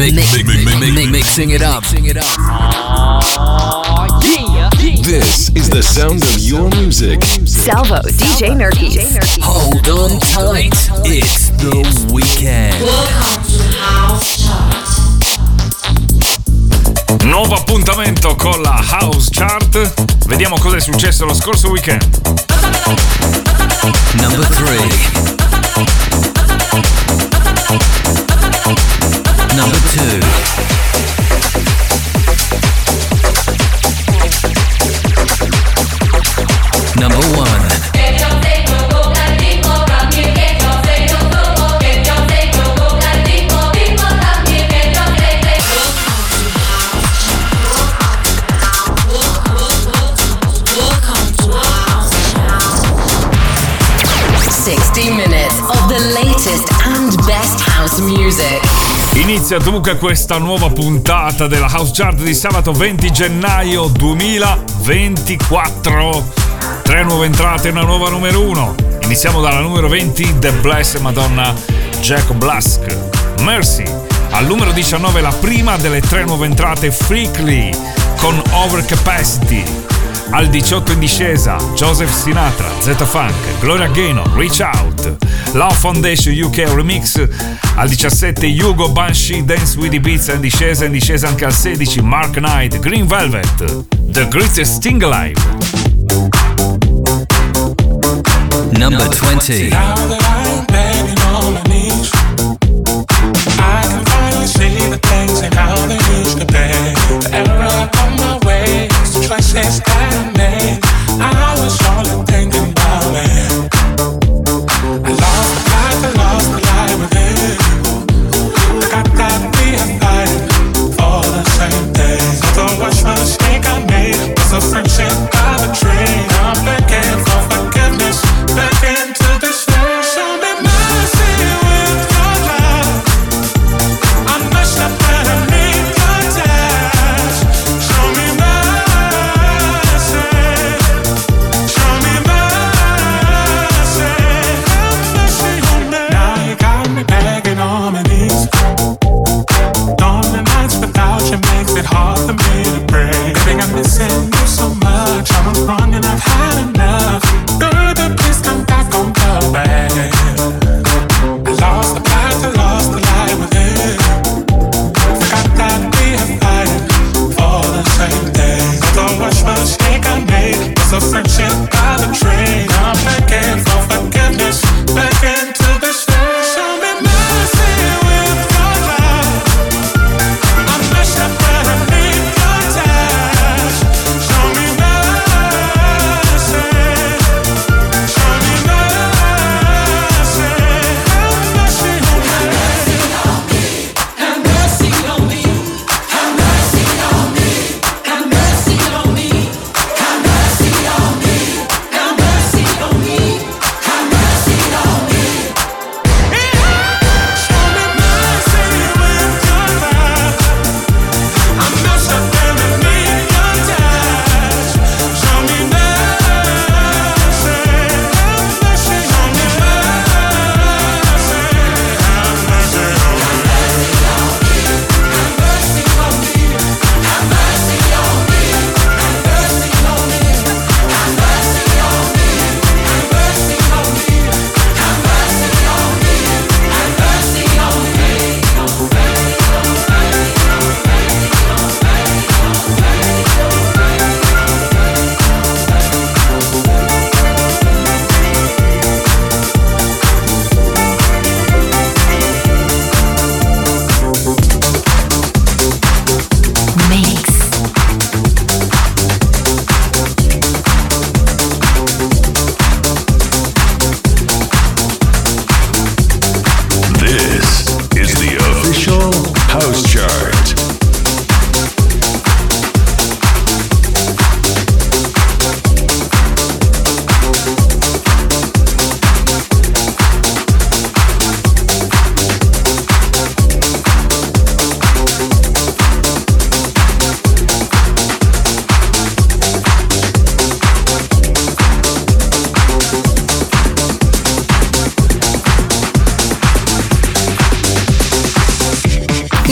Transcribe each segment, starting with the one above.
mi- mi- mi- mi- mi- mixing it up. This is the sound of your music. Salvo, DJ Nurkis. Hold on tight. It's the weekend. Nuovo appuntamento con la House Chart. Vediamo cosa è successo lo scorso weekend. Number three. Number two. Inizia dunque questa nuova puntata della House Chart di sabato 20 gennaio 2024. Tre nuove entrate e una nuova numero 1. Iniziamo dalla numero 20 The Blessed Madonna Jack Blask. Mercy. Al numero 19 la prima delle tre nuove entrate Freakly con Overcapacity. Al 18 in discesa Joseph Sinatra, Z Funk, Gloria Gaynor, Reach Out, Love Foundation UK Remix. Al 17 Hugo Banshee, Dance with the Beats in discesa, in discesa anche al 16 Mark Knight, Green Velvet, The Greatest Sting Alive. Number 20.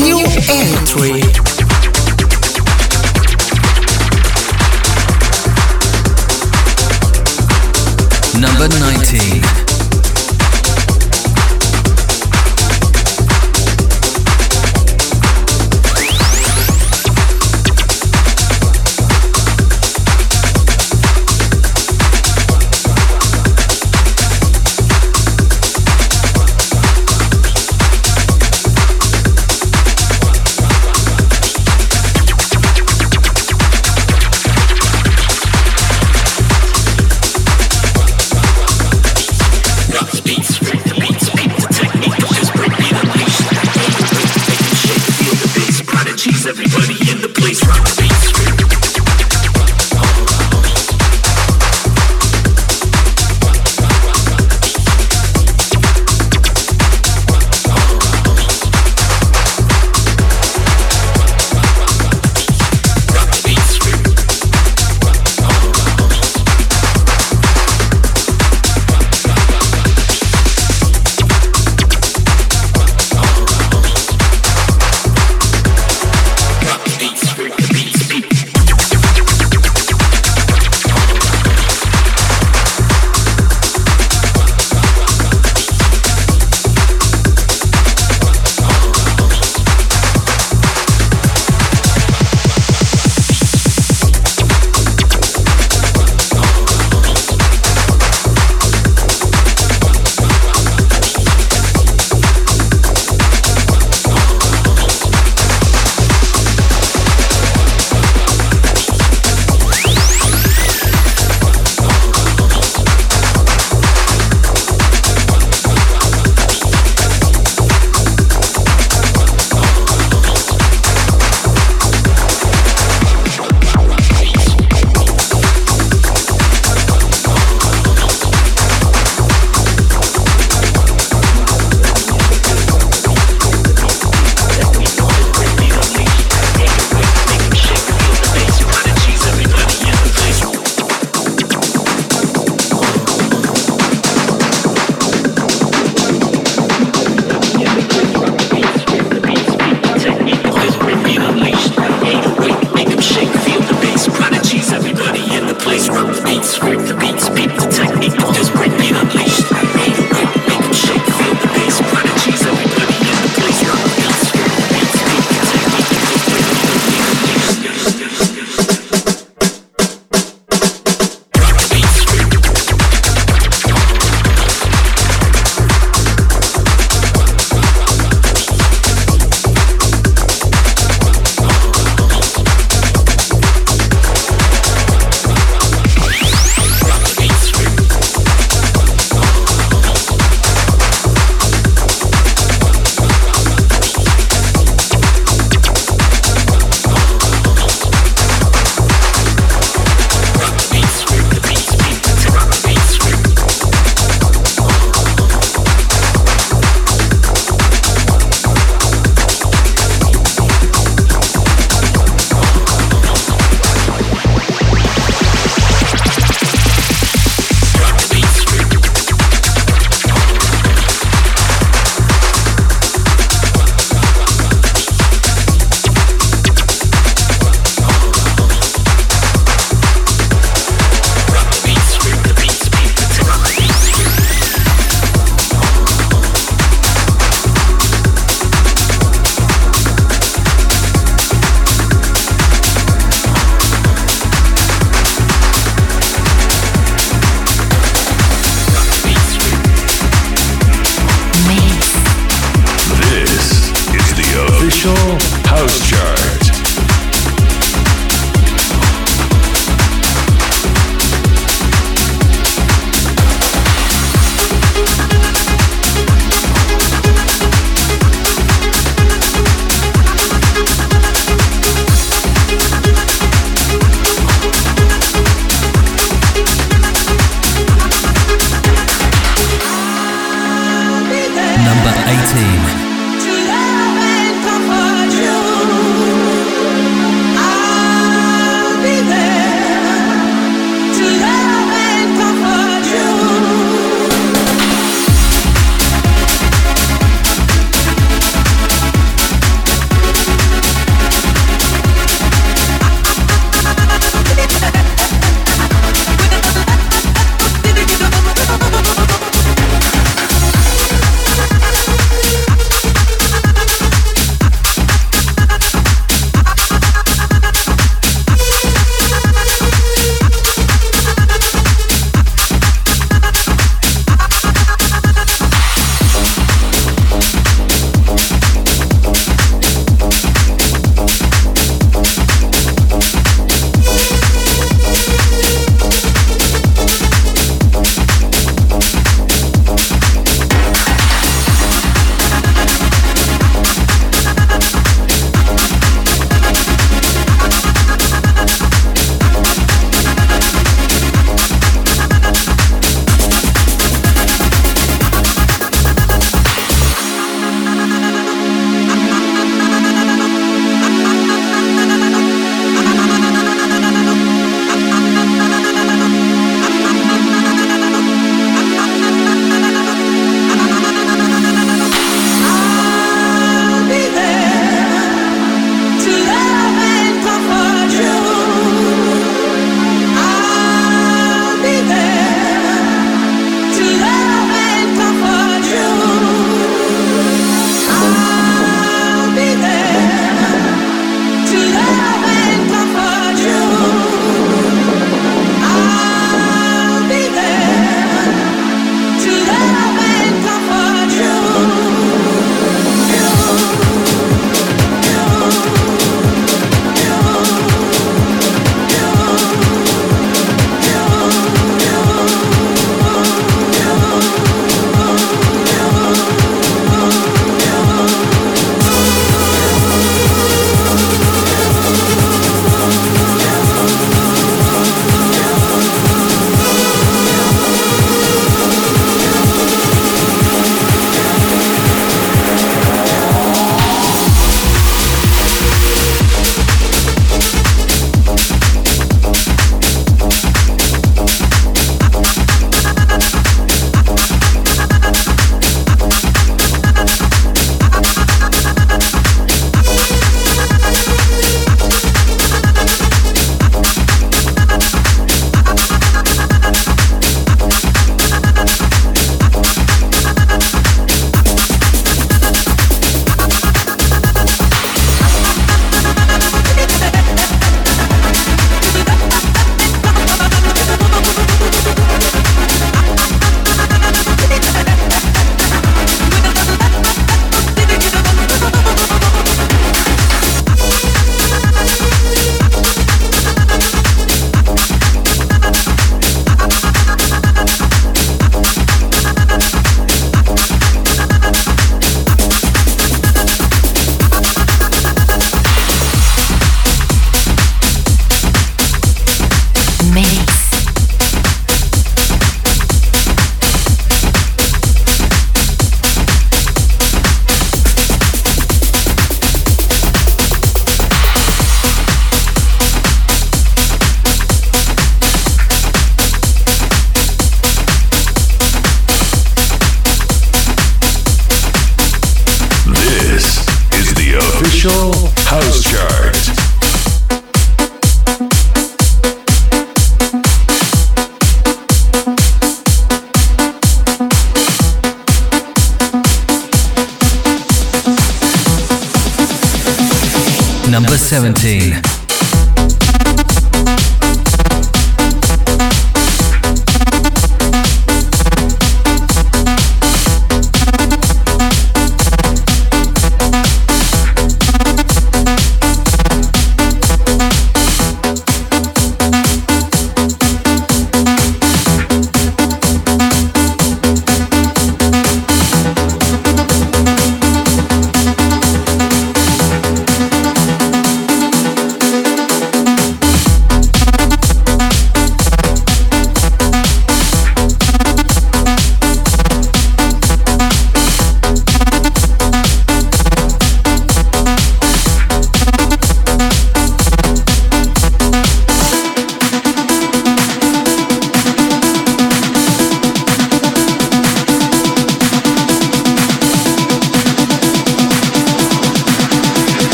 New entry.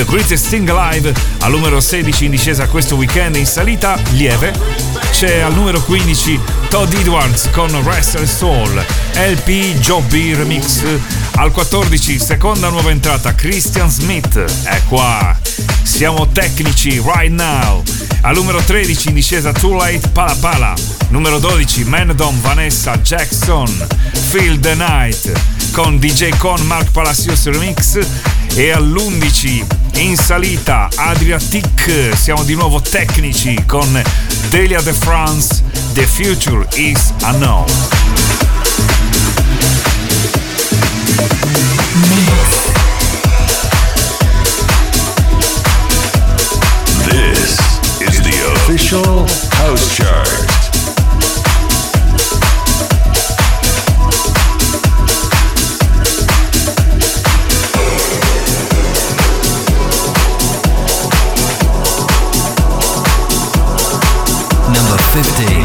The Greatest Thing Alive al numero 16 in discesa questo weekend in salita lieve. C'è al numero 15 Todd Edwards con Rest and Soul LP Joe B Remix. Al 14 seconda nuova entrata Christian Smith. È qua. Siamo tecnici right now. Al numero 13 in discesa Too Late Pala Pala. Numero 12 Mandom Vanessa Jackson. Feel the Night con DJ Con Mark Palacios Remix. E all'11 in salita Adriatic siamo di nuovo tecnici con Delia de France The Future is Unknown. This is the official house chart. 50.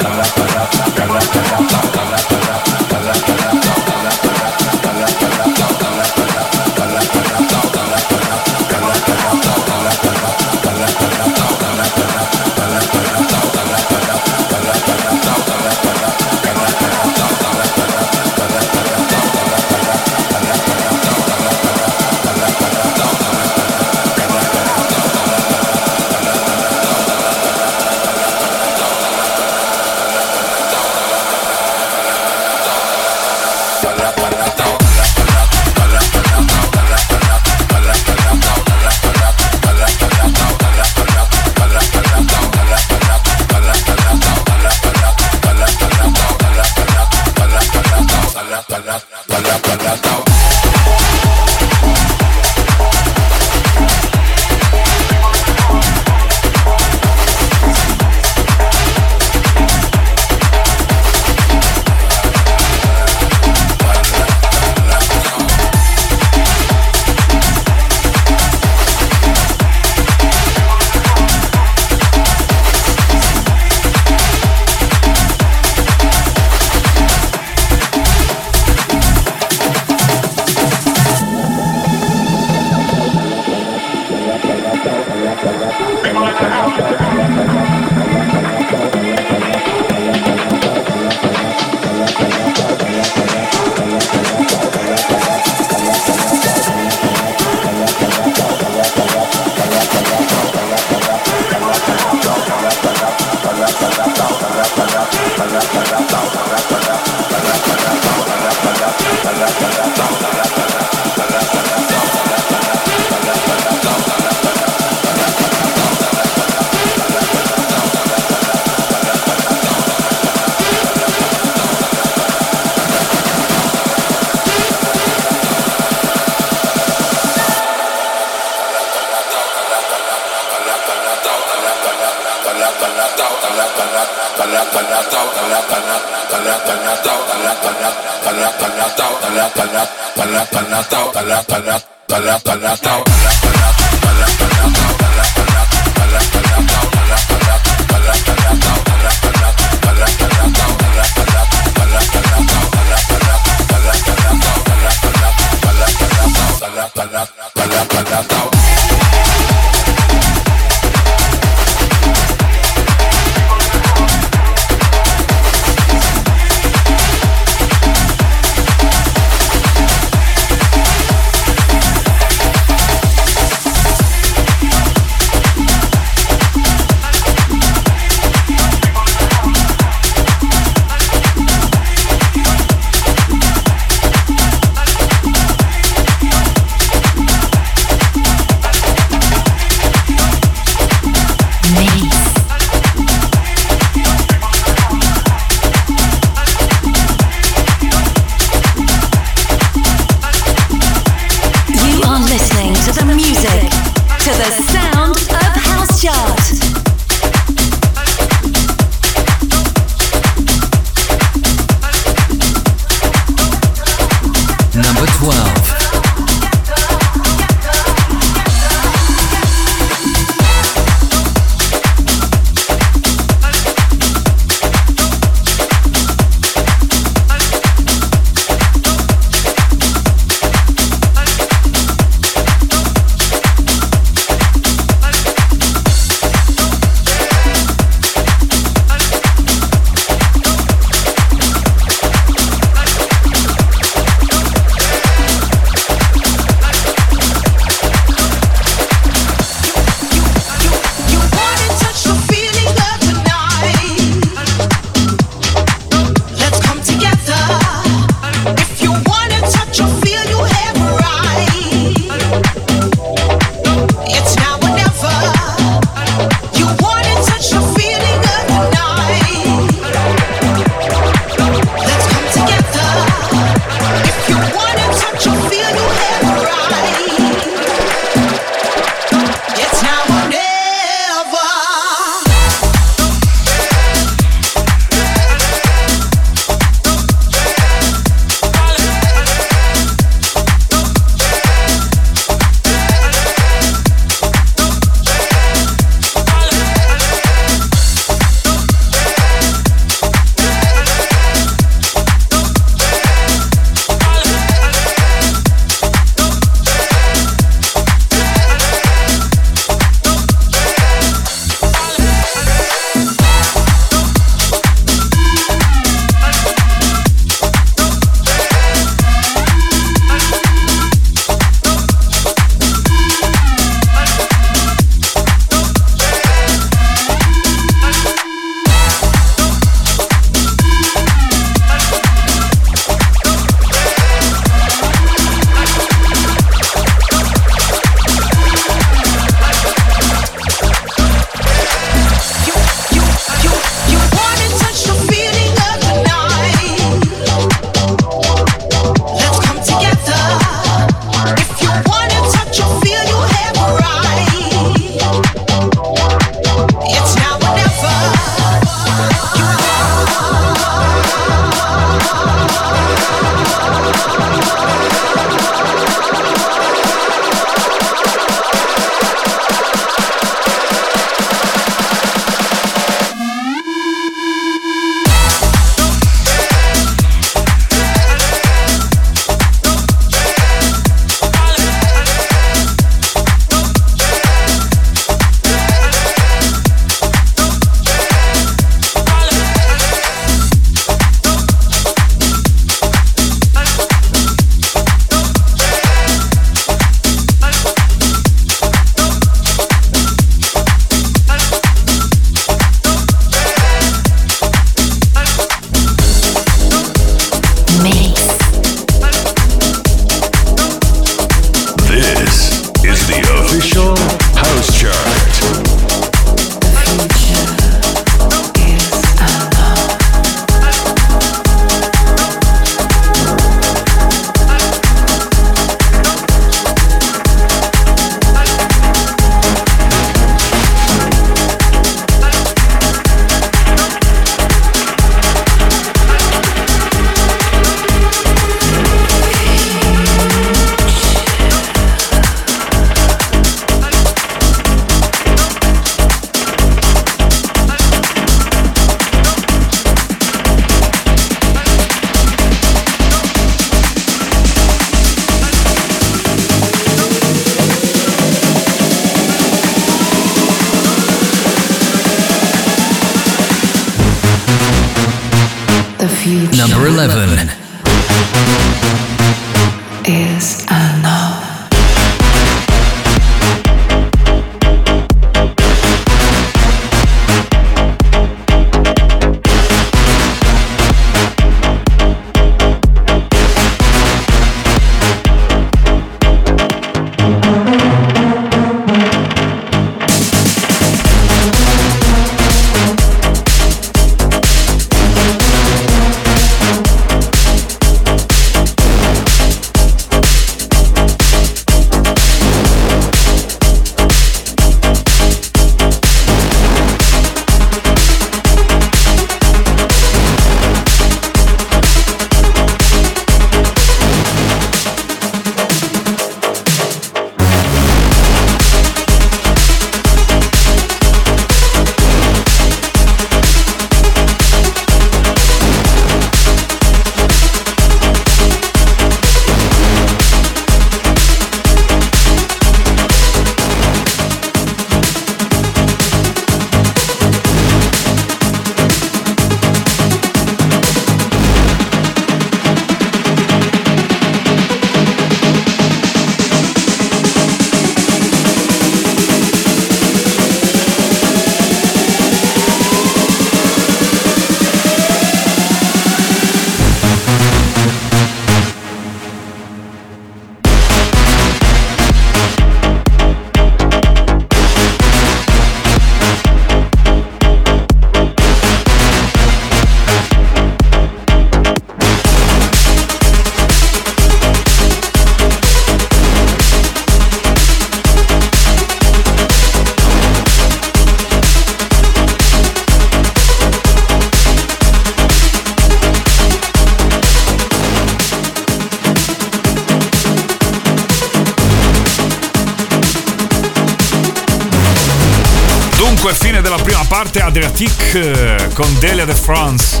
Parte Adriatic eh, con Delia de France.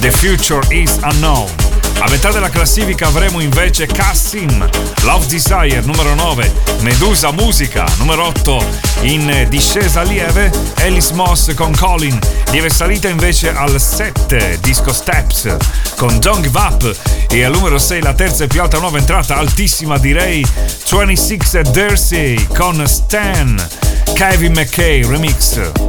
The Future is Unknown. A metà della classifica avremo invece Cassim, Love Desire numero 9, Medusa Musica numero 8, in discesa lieve Alice Moss con Colin, lieve salita invece al 7, Disco Steps con Don't Give Up e al numero 6 la terza e più alta nuova entrata, altissima direi, 26 Dersey con Stan, Kevin McKay remix.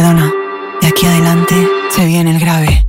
perdona. De aquí adelante se viene el grave.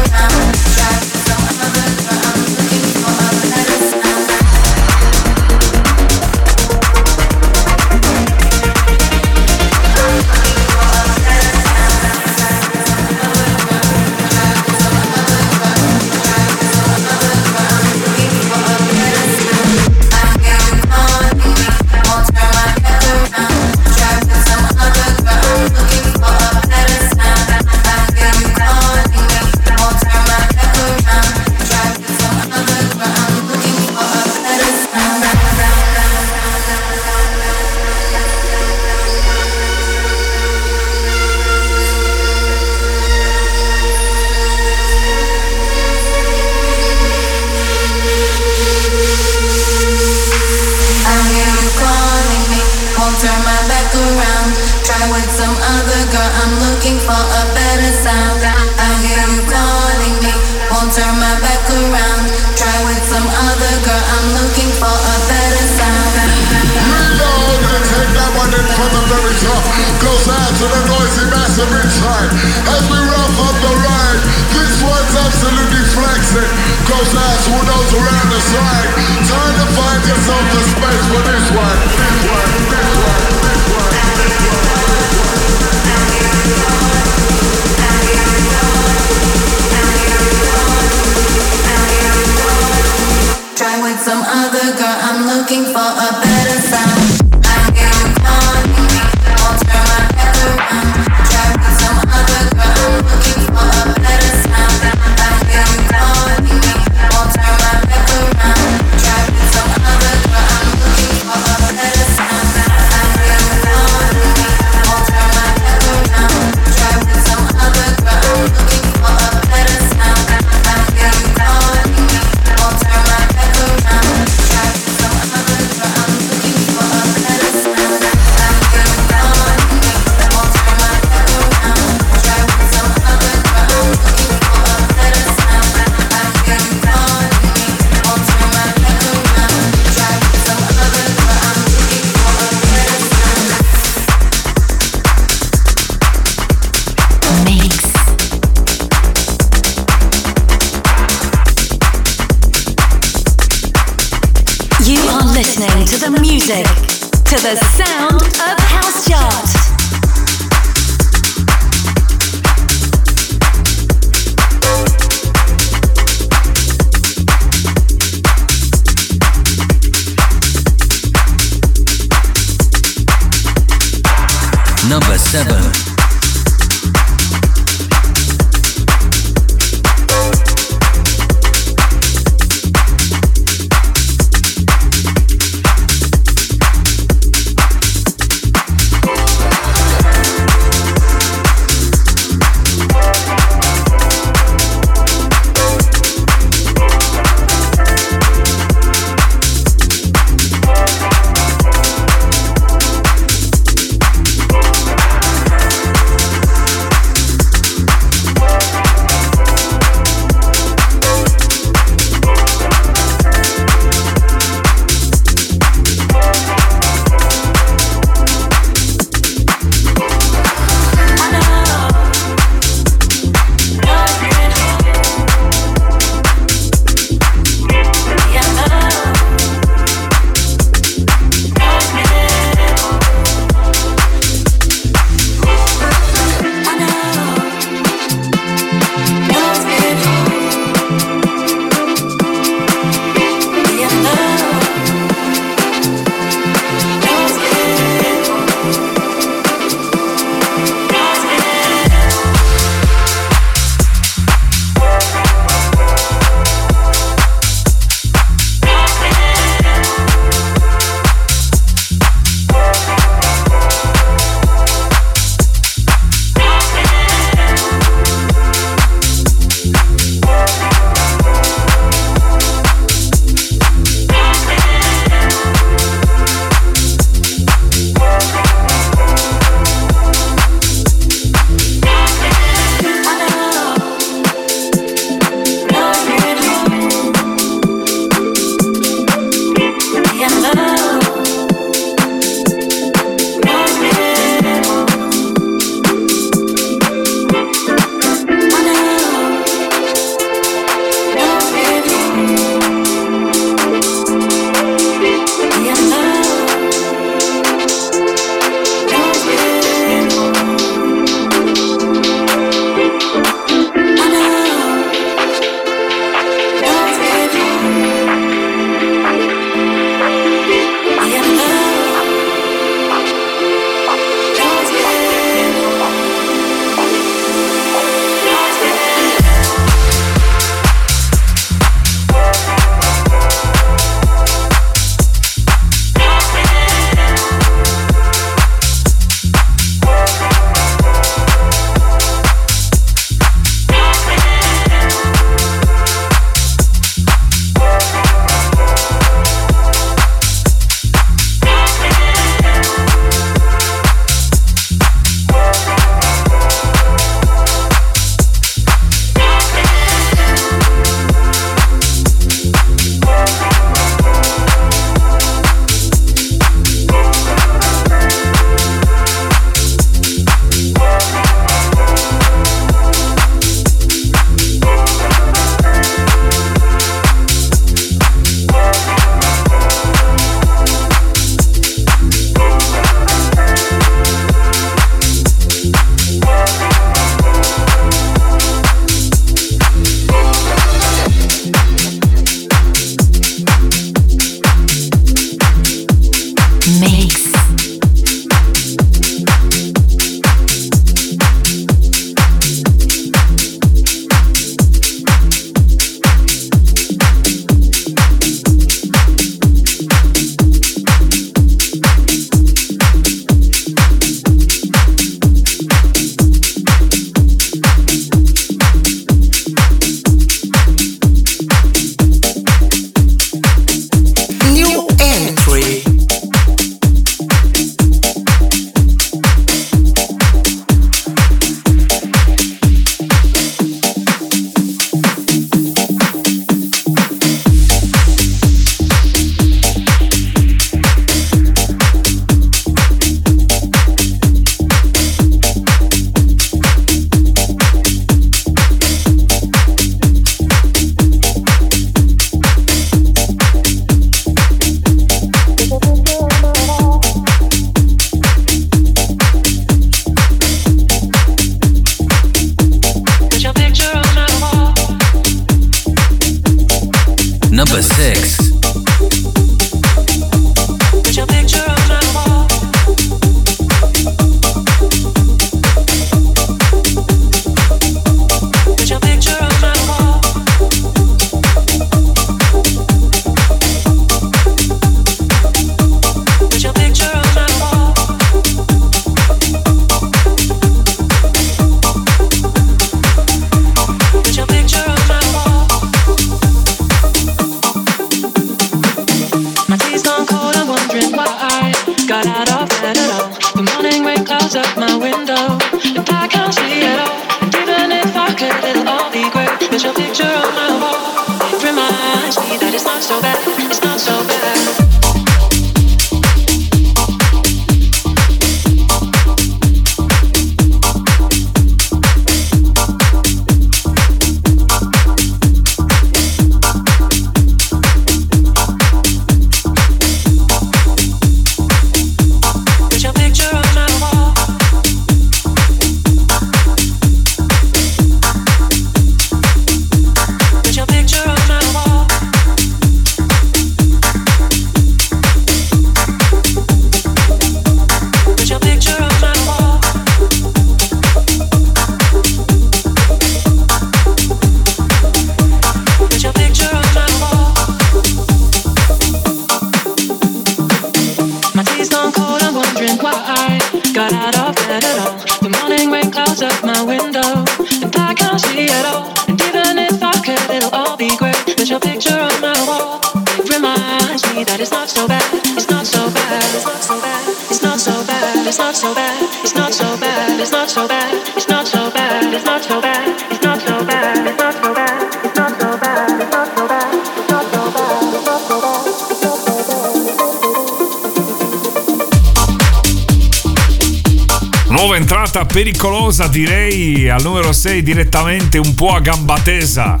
Pericolosa direi al numero 6 direttamente un po' a gamba tesa.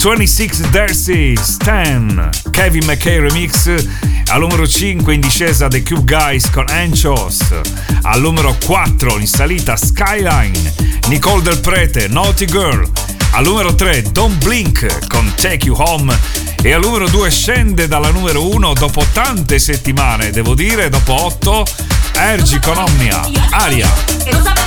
26 Darcy Stan Kevin McKay remix. Al numero 5 in discesa The Cube Guys con Anchos. Al numero 4 in salita Skyline Nicole Del Prete Naughty Girl. Al numero 3 Don't Blink con Take You Home. E al numero 2 scende dalla numero 1 dopo tante settimane devo dire dopo 8 Ergi con Omnia Aria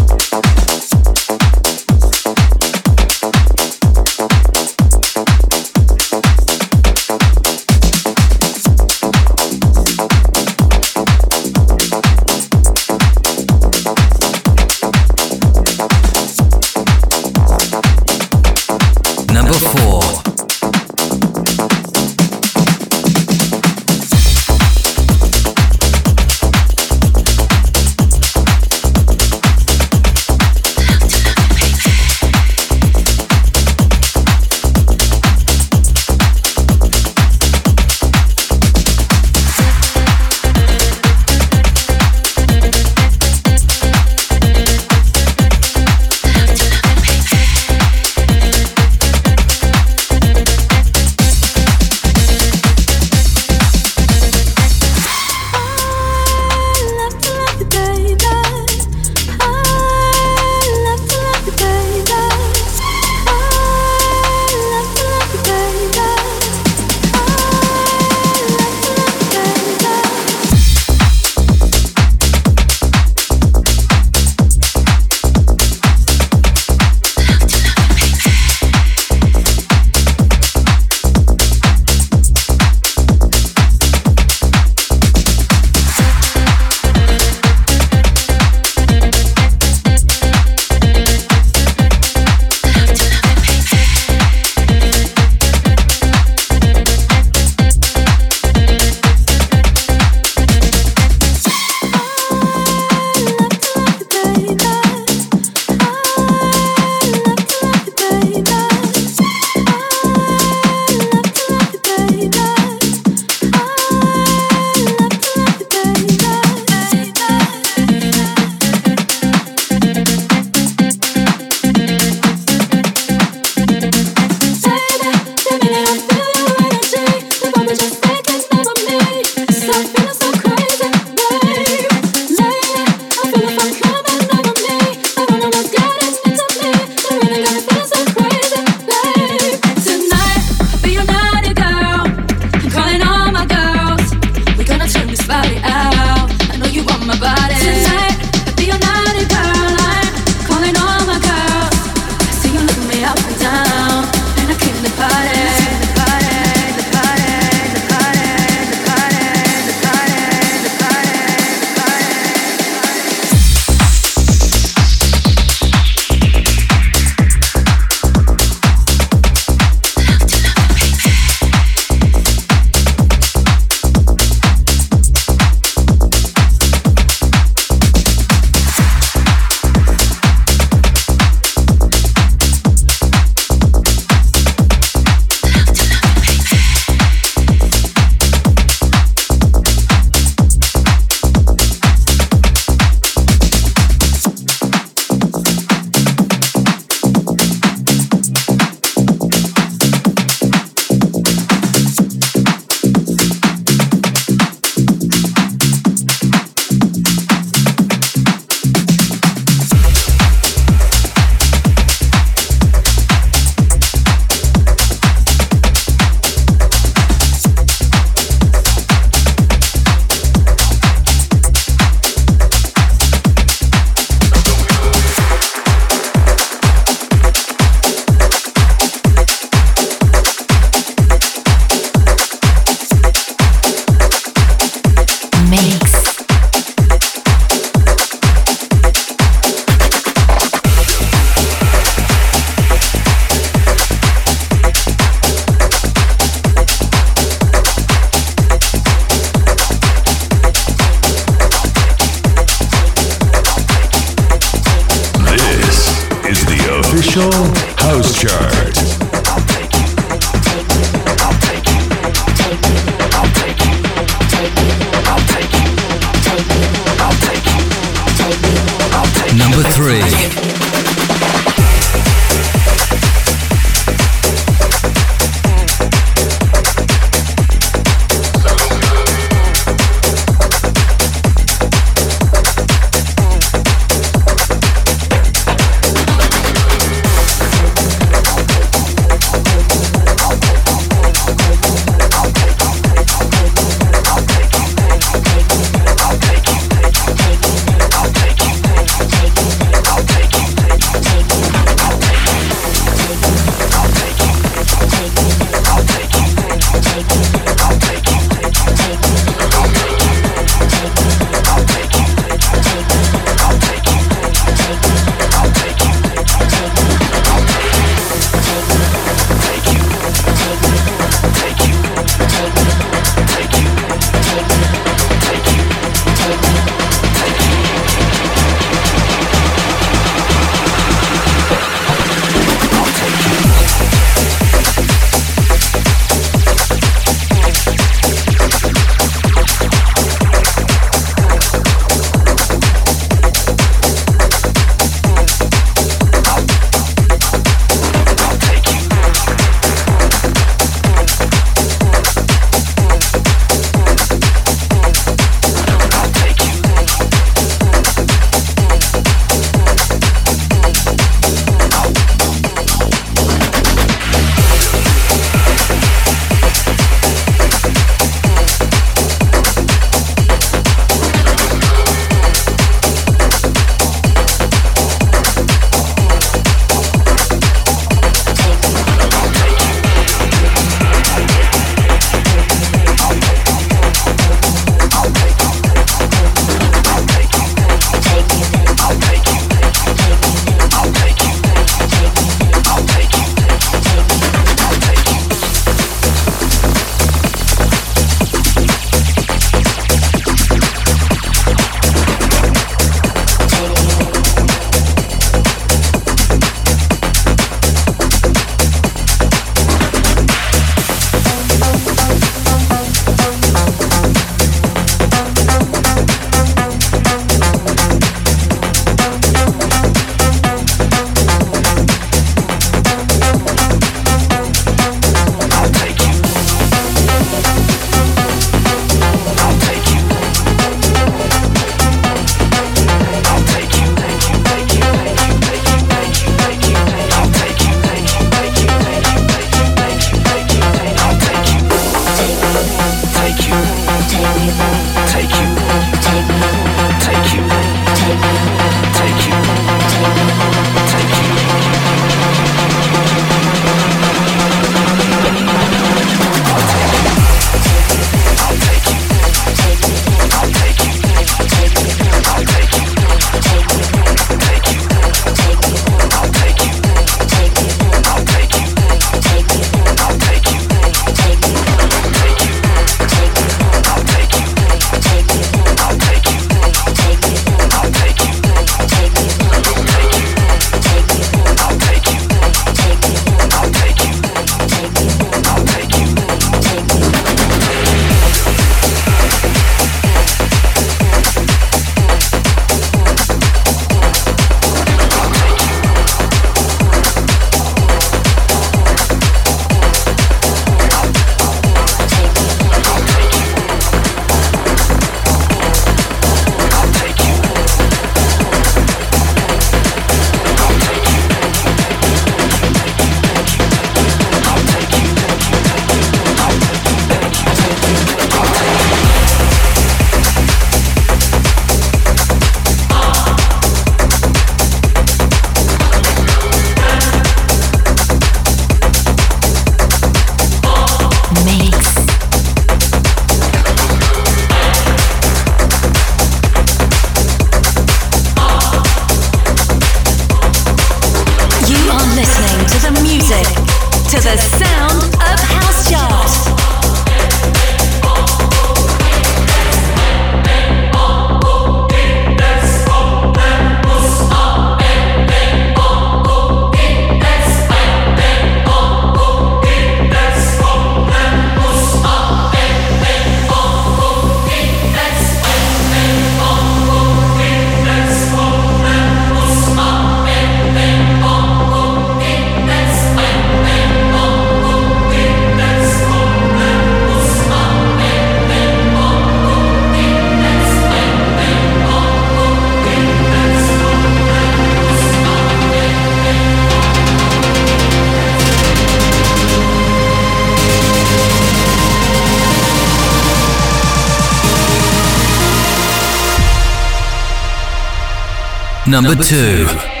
Number two.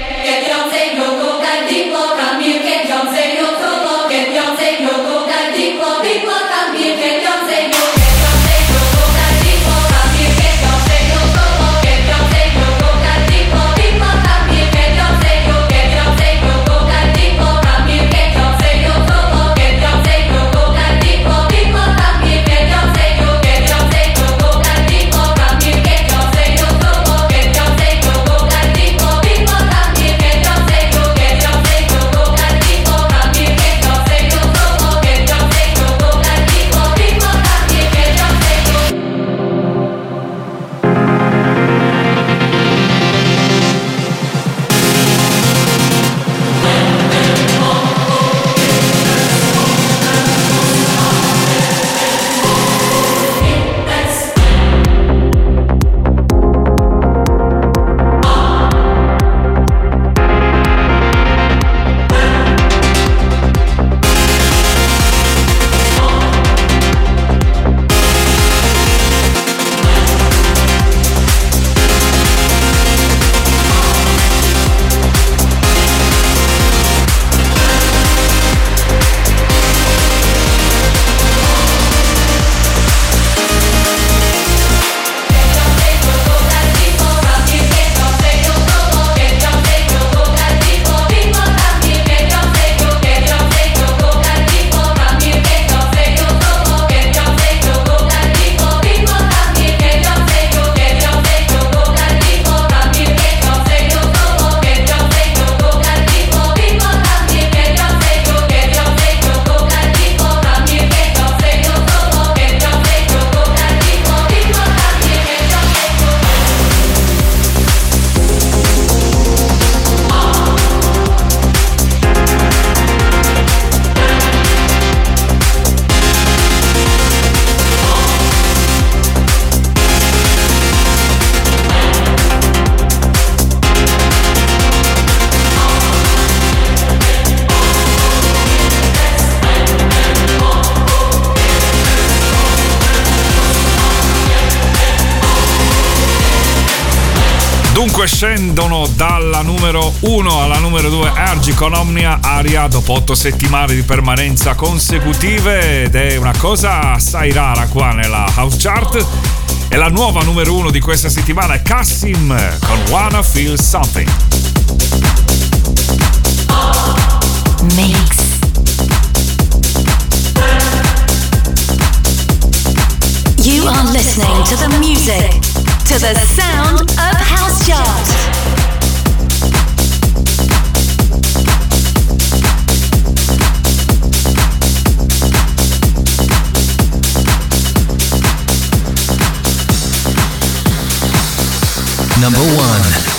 Dunque scendono dalla numero 1 alla numero 2 Ergi con Omnia Aria dopo 8 settimane di permanenza consecutive ed è una cosa assai rara qua nella House Chart. E la nuova numero 1 di questa settimana è Cassim con Wanna Feel Something. Mix. You are listening to the music, to the sound of House Chart. Number one.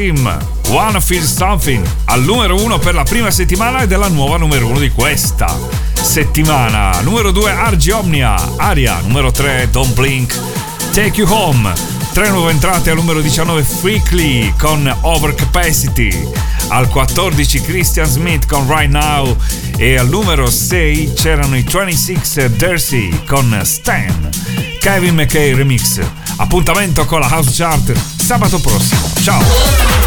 Cassim, One Feel Something, al numero 1 per la prima settimana e della nuova numero 1 di questa settimana. Numero 2 Argi Omnia, Aria, numero 3 Don't Blink, Take You Home. Tre nuove entrate al numero 19 Freakly con Overcapacity, al 14 Christian Smith con Right Now e al numero 6 c'erano i 26 Dersey con Stan. Kevin McKay Remix. Appuntamento con la House Chart sabato prossimo. 上。